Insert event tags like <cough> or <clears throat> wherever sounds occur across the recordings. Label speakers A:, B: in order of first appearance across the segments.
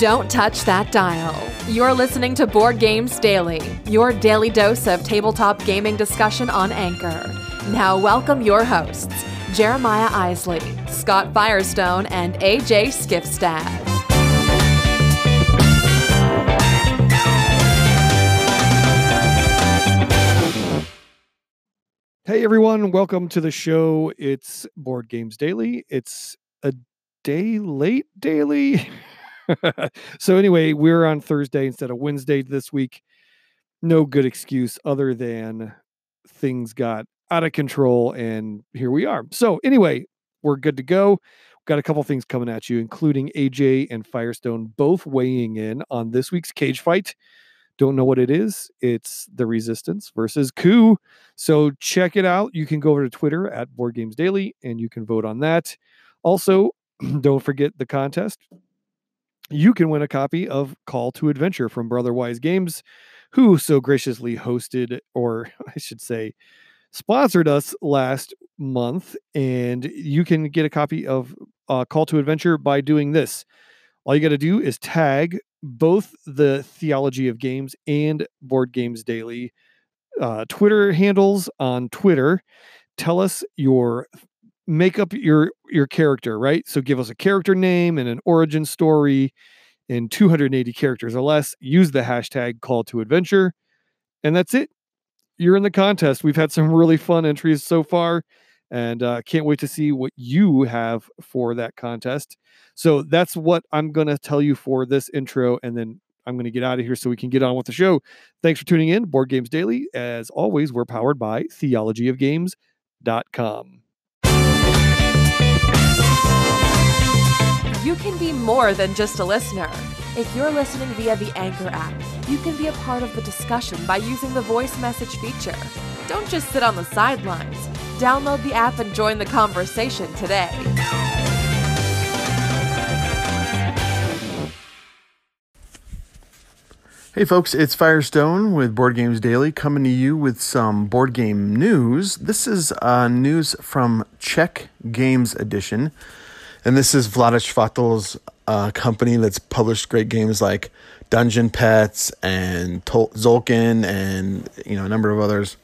A: Don't touch that dial. You're listening to Board Games Daily, your daily dose of tabletop gaming discussion on Anchor. Now, welcome your hosts, Jeremiah Isley, Scott Firestone, and AJ Skifstad.
B: Hey everyone, welcome to the show. It's Board Games Daily. It's a day late daily. <laughs> <laughs> so anyway, we're on Thursday instead of Wednesday this week. No good excuse other than things got out of control and here we are. So anyway, we're good to go. Got a couple things coming at you, including AJ and Firestone both weighing in on this week's cage fight. Don't know what it is. It's the Resistance versus Coup. So check it out. You can go over to Twitter at Board Games Daily and you can vote on that. Also, <clears throat> don't forget the contest. You can win a copy of Call to Adventure from Brotherwise Games, who so graciously hosted, or <laughs> I should say, sponsored us last month. And you can get a copy of uh, Call to Adventure by doing this. All you got to do is tag both the Theology of Games and Board Games Daily uh, Twitter handles on Twitter. Tell us your make up your your character, right? So give us a character name and an origin story in 280 characters or less. Use the hashtag call to adventure, and that's it. You're in the contest. We've had some really fun entries so far, and uh, can't wait to see what you have for that contest. So that's what I'm going to tell you for this intro, and then I'm going to get out of here so we can get on with the show. Thanks for tuning in. Board Games Daily. As always, we're powered by theologyofgames.com.
A: You can be more than just a listener. If you're listening via the Anchor app, you can be a part of the discussion by using the voice message feature. Don't just sit on the sidelines. Download the app and join the conversation today.
C: Hey folks, it's Firestone with Board Games Daily coming to you with some board game news. This is uh, news from Czech Games Edition, and this is Vlaada Chvátil's uh, company that's published great games like Dungeon Petz and Tol- Tzolk'in and you know a number of others.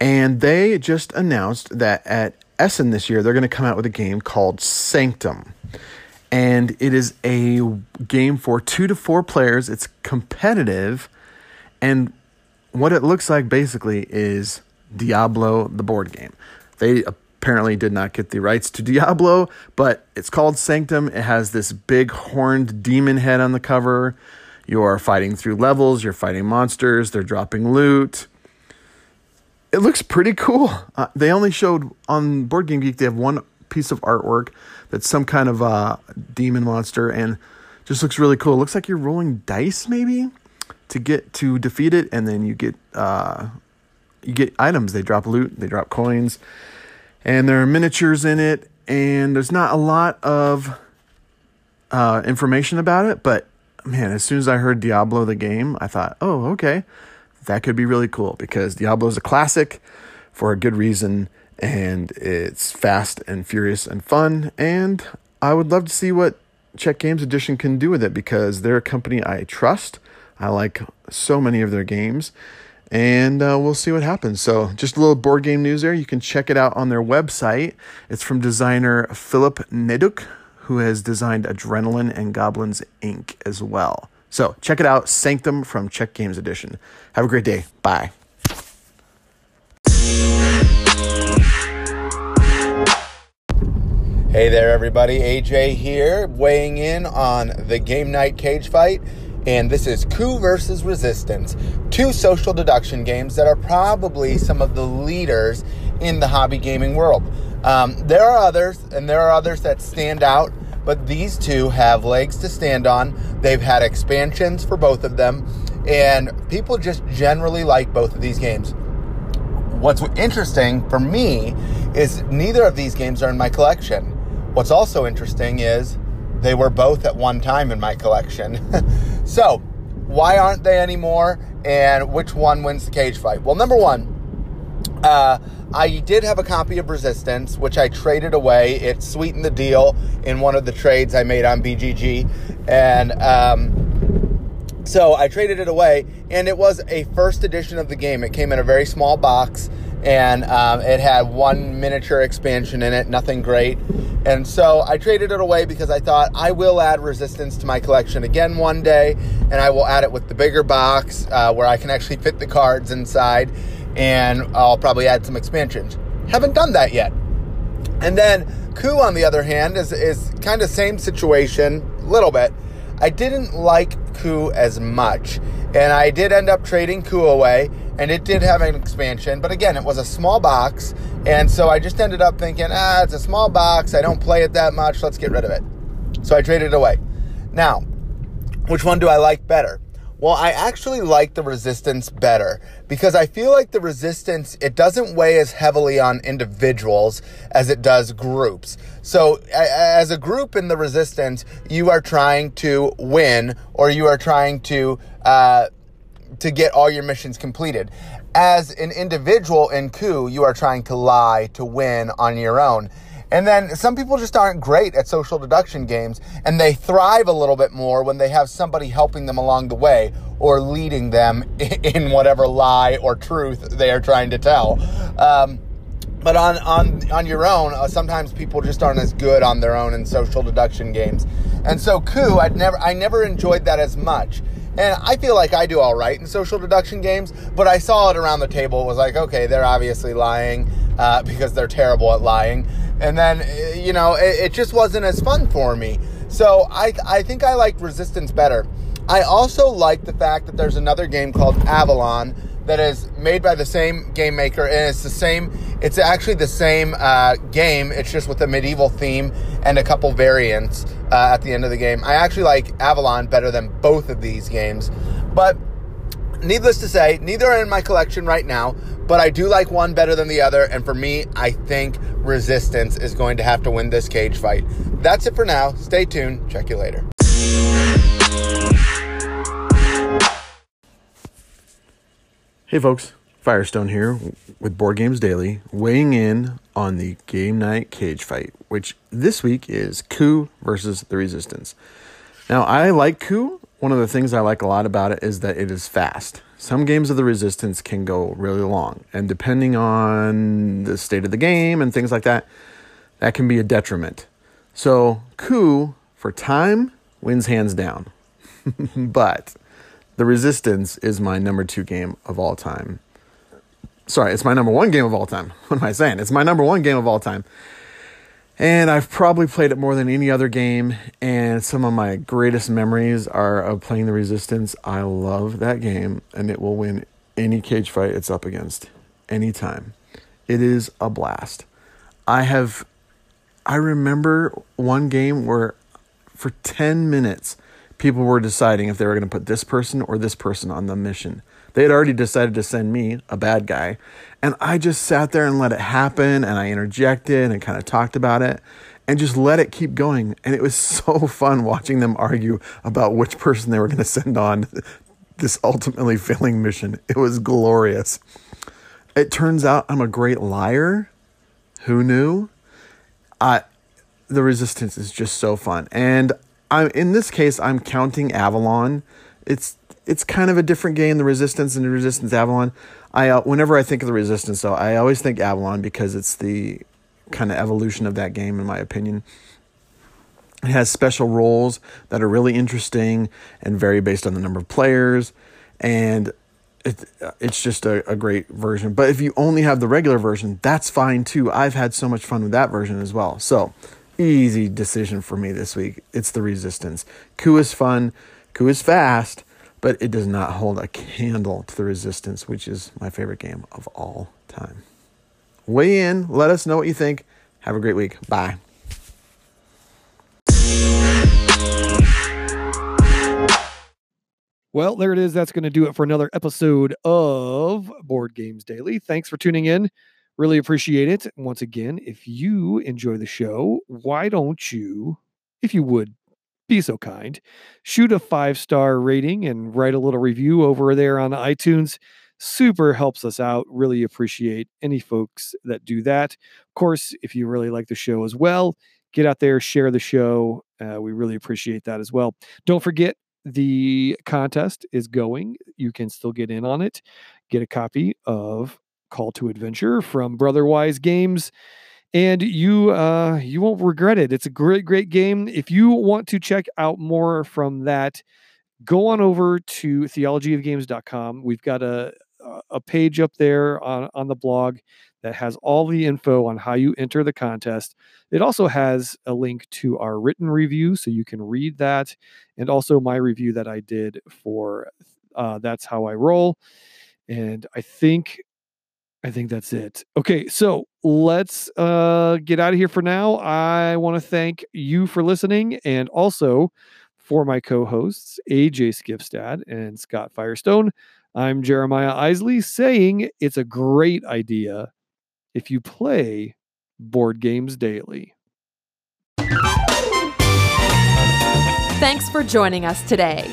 C: And they just announced that at Essen this year they're going to come out with a game called Sanctum and it is a game for two to four players. It's competitive, and what it looks like basically is Diablo, the board game. They apparently did not get the rights to Diablo, but it's called Sanctum. It has this big horned demon head on the cover. You're fighting through levels, you're fighting monsters, they're dropping loot. It looks pretty cool. Uh, they only showed on Board Game Geek, they have one piece of artwork that's some kind of uh, demon monster and just looks really cool. It looks like you're rolling dice maybe to get to defeat it, and then you get uh, you get items. They drop loot, they drop coins, and there are miniatures in it. And there's not a lot of uh, information about it, but man, as soon as I heard Diablo the game, I thought, oh, okay, that could be really cool because Diablo is a classic for a good reason and it's fast and furious and fun. And I would love to see what Czech Games Edition can do with it because they're a company I trust. I like so many of their games, and uh, we'll see what happens. So, just a little board game news there. You can check it out on their website. It's from designer Filip Neduk, who has designed Adrenaline and Goblins Inc. as well. So, check it out Sanctum from Czech Games Edition. Have a great day. Bye.
D: Hey there, everybody. AJ here, weighing in on the game night cage fight. And this is Coup versus Resistance, two social deduction games that are probably some of the leaders in the hobby gaming world. Um, there are others, and there are others that stand out, but these two have legs to stand on. They've had expansions for both of them, and people just generally like both of these games. What's interesting for me is neither of these games are in my collection. What's also interesting is they were both at one time in my collection. <laughs> so, why aren't they anymore? And which one wins the cage fight? Well, number one, uh, I did have a copy of Resistance, which I traded away. It sweetened the deal in one of the trades I made on BGG. And um, so I traded it away, and it was a first edition of the game. It came in a very small box, and um, it had one miniature expansion in it, nothing great. And so I traded it away because I thought I will add resistance to my collection again one day, and I will add it with the bigger box uh, where I can actually fit the cards inside, and I'll probably add some expansions. Haven't done that yet. And then Coup, on the other hand, is, is kind of same situation, a little bit. I didn't like Coup as much, and I did end up trading Coup away, and it did have an expansion, but again, it was a small box, and so I just ended up thinking, ah, it's a small box, I don't play it that much, let's get rid of it. So I traded it away. Now, which one do I like better? Well, I actually like the resistance better because I feel like the resistance, it doesn't weigh as heavily on individuals as it does groups. So as a group in the resistance, you are trying to win or you are trying to, uh, to get all your missions completed. As an individual in coup, you are trying to lie to win on your own. And then some people just aren't great at social deduction games, and they thrive a little bit more when they have somebody helping them along the way or leading them <laughs> in whatever lie or truth they are trying to tell. Um, but on on on your own, uh, sometimes people just aren't as good on their own in social deduction games, and so coup, I'd never I never enjoyed that as much. And I feel like I do all right in social deduction games, but I saw it around the table. Was like, okay, they're obviously lying uh, because they're terrible at lying. And then, uh, you know, it, it just wasn't as fun for me. So I, I think I like Resistance better. I also like the fact that there's another game called Avalon that is made by the same game maker and it's the same it's actually the same uh, game it's just with a medieval theme and a couple variants uh, at the end of the game. I actually like avalon better than both of these games but needless to say neither are in my collection right now but i do like one better than the other and for me i think resistance is going to have to win this cage fight. That's it for now. Stay tuned. Check you later.
C: Hey folks, Firestone here with Board Games Daily, weighing in on the game night cage fight, which this week is Coup versus the Resistance. Now, I like Coup. One of the things I like a lot about it is that it is fast. Some games of the Resistance can go really long, and depending on the state of the game and things like that, that can be a detriment. So, Coup for time wins hands down. <laughs> but the Resistance is my number two game of all time. Sorry, it's my number one game of all time. <laughs> What am I saying? It's my number one game of all time. And I've probably played it more than any other game. And some of my greatest memories are of playing the Resistance. I love that game, and it will win any cage fight it's up against anytime. It is a blast. I have, I remember one game where for 10 minutes, people were deciding if they were going to put this person or this person on the mission. They had already decided to send me, a bad guy, and I just sat there and let it happen and I interjected and kind of talked about it and just let it keep going. And it was <laughs> so fun watching them argue about which person they were going to send on <laughs> this ultimately failing mission. It was glorious. It turns out I'm a great liar. Who knew? Uh, the resistance is just so fun. And I'm in this case I'm counting Avalon. It's it's kind of a different game, the Resistance and the Resistance Avalon. I uh, whenever I think of the Resistance, though, I always think Avalon because it's the kind of evolution of that game, in my opinion. It has special roles that are really interesting and vary based on the number of players, and it, it's just a, a great version. But if you only have the regular version, that's fine too. I've had so much fun with that version as well. So easy decision for me this week. It's the Resistance. Coup is fun, Coup is fast, but it does not hold a candle to the Resistance, which is my favorite game of all time. Weigh in, let us know what you think. Have a great week. Bye.
B: Well, there it is. That's going to do it for another episode of Board Games Daily. Thanks for tuning in. Really appreciate it. Once again, if you enjoy the show, why don't you, if you would be so kind, shoot a five star rating and write a little review over there on iTunes. Super helps us out. Really appreciate any folks that do that. Of course, if you really like the show as well, get out there, share the show. Uh, we really appreciate that as well. Don't forget the contest is going. You can still get in on it. Get a copy of Call to Adventure from Brotherwise Games and you uh you won't regret it. It's a great great game. If you want to check out more from that, go on over to theologyofgames.com. We've got a a page up there on on the blog that has all the info on how you enter the contest. It also has a link to our written review so you can read that and also my review that I did for uh, that's how I roll. And I think I think that's it. Okay, so let's uh, get out of here for now. I want to thank you for listening and also for my co hosts, AJ Skifstad and Scott Firestone. I'm Jeremiah Isley saying it's a great idea if you play board games daily.
A: Thanks for joining us today.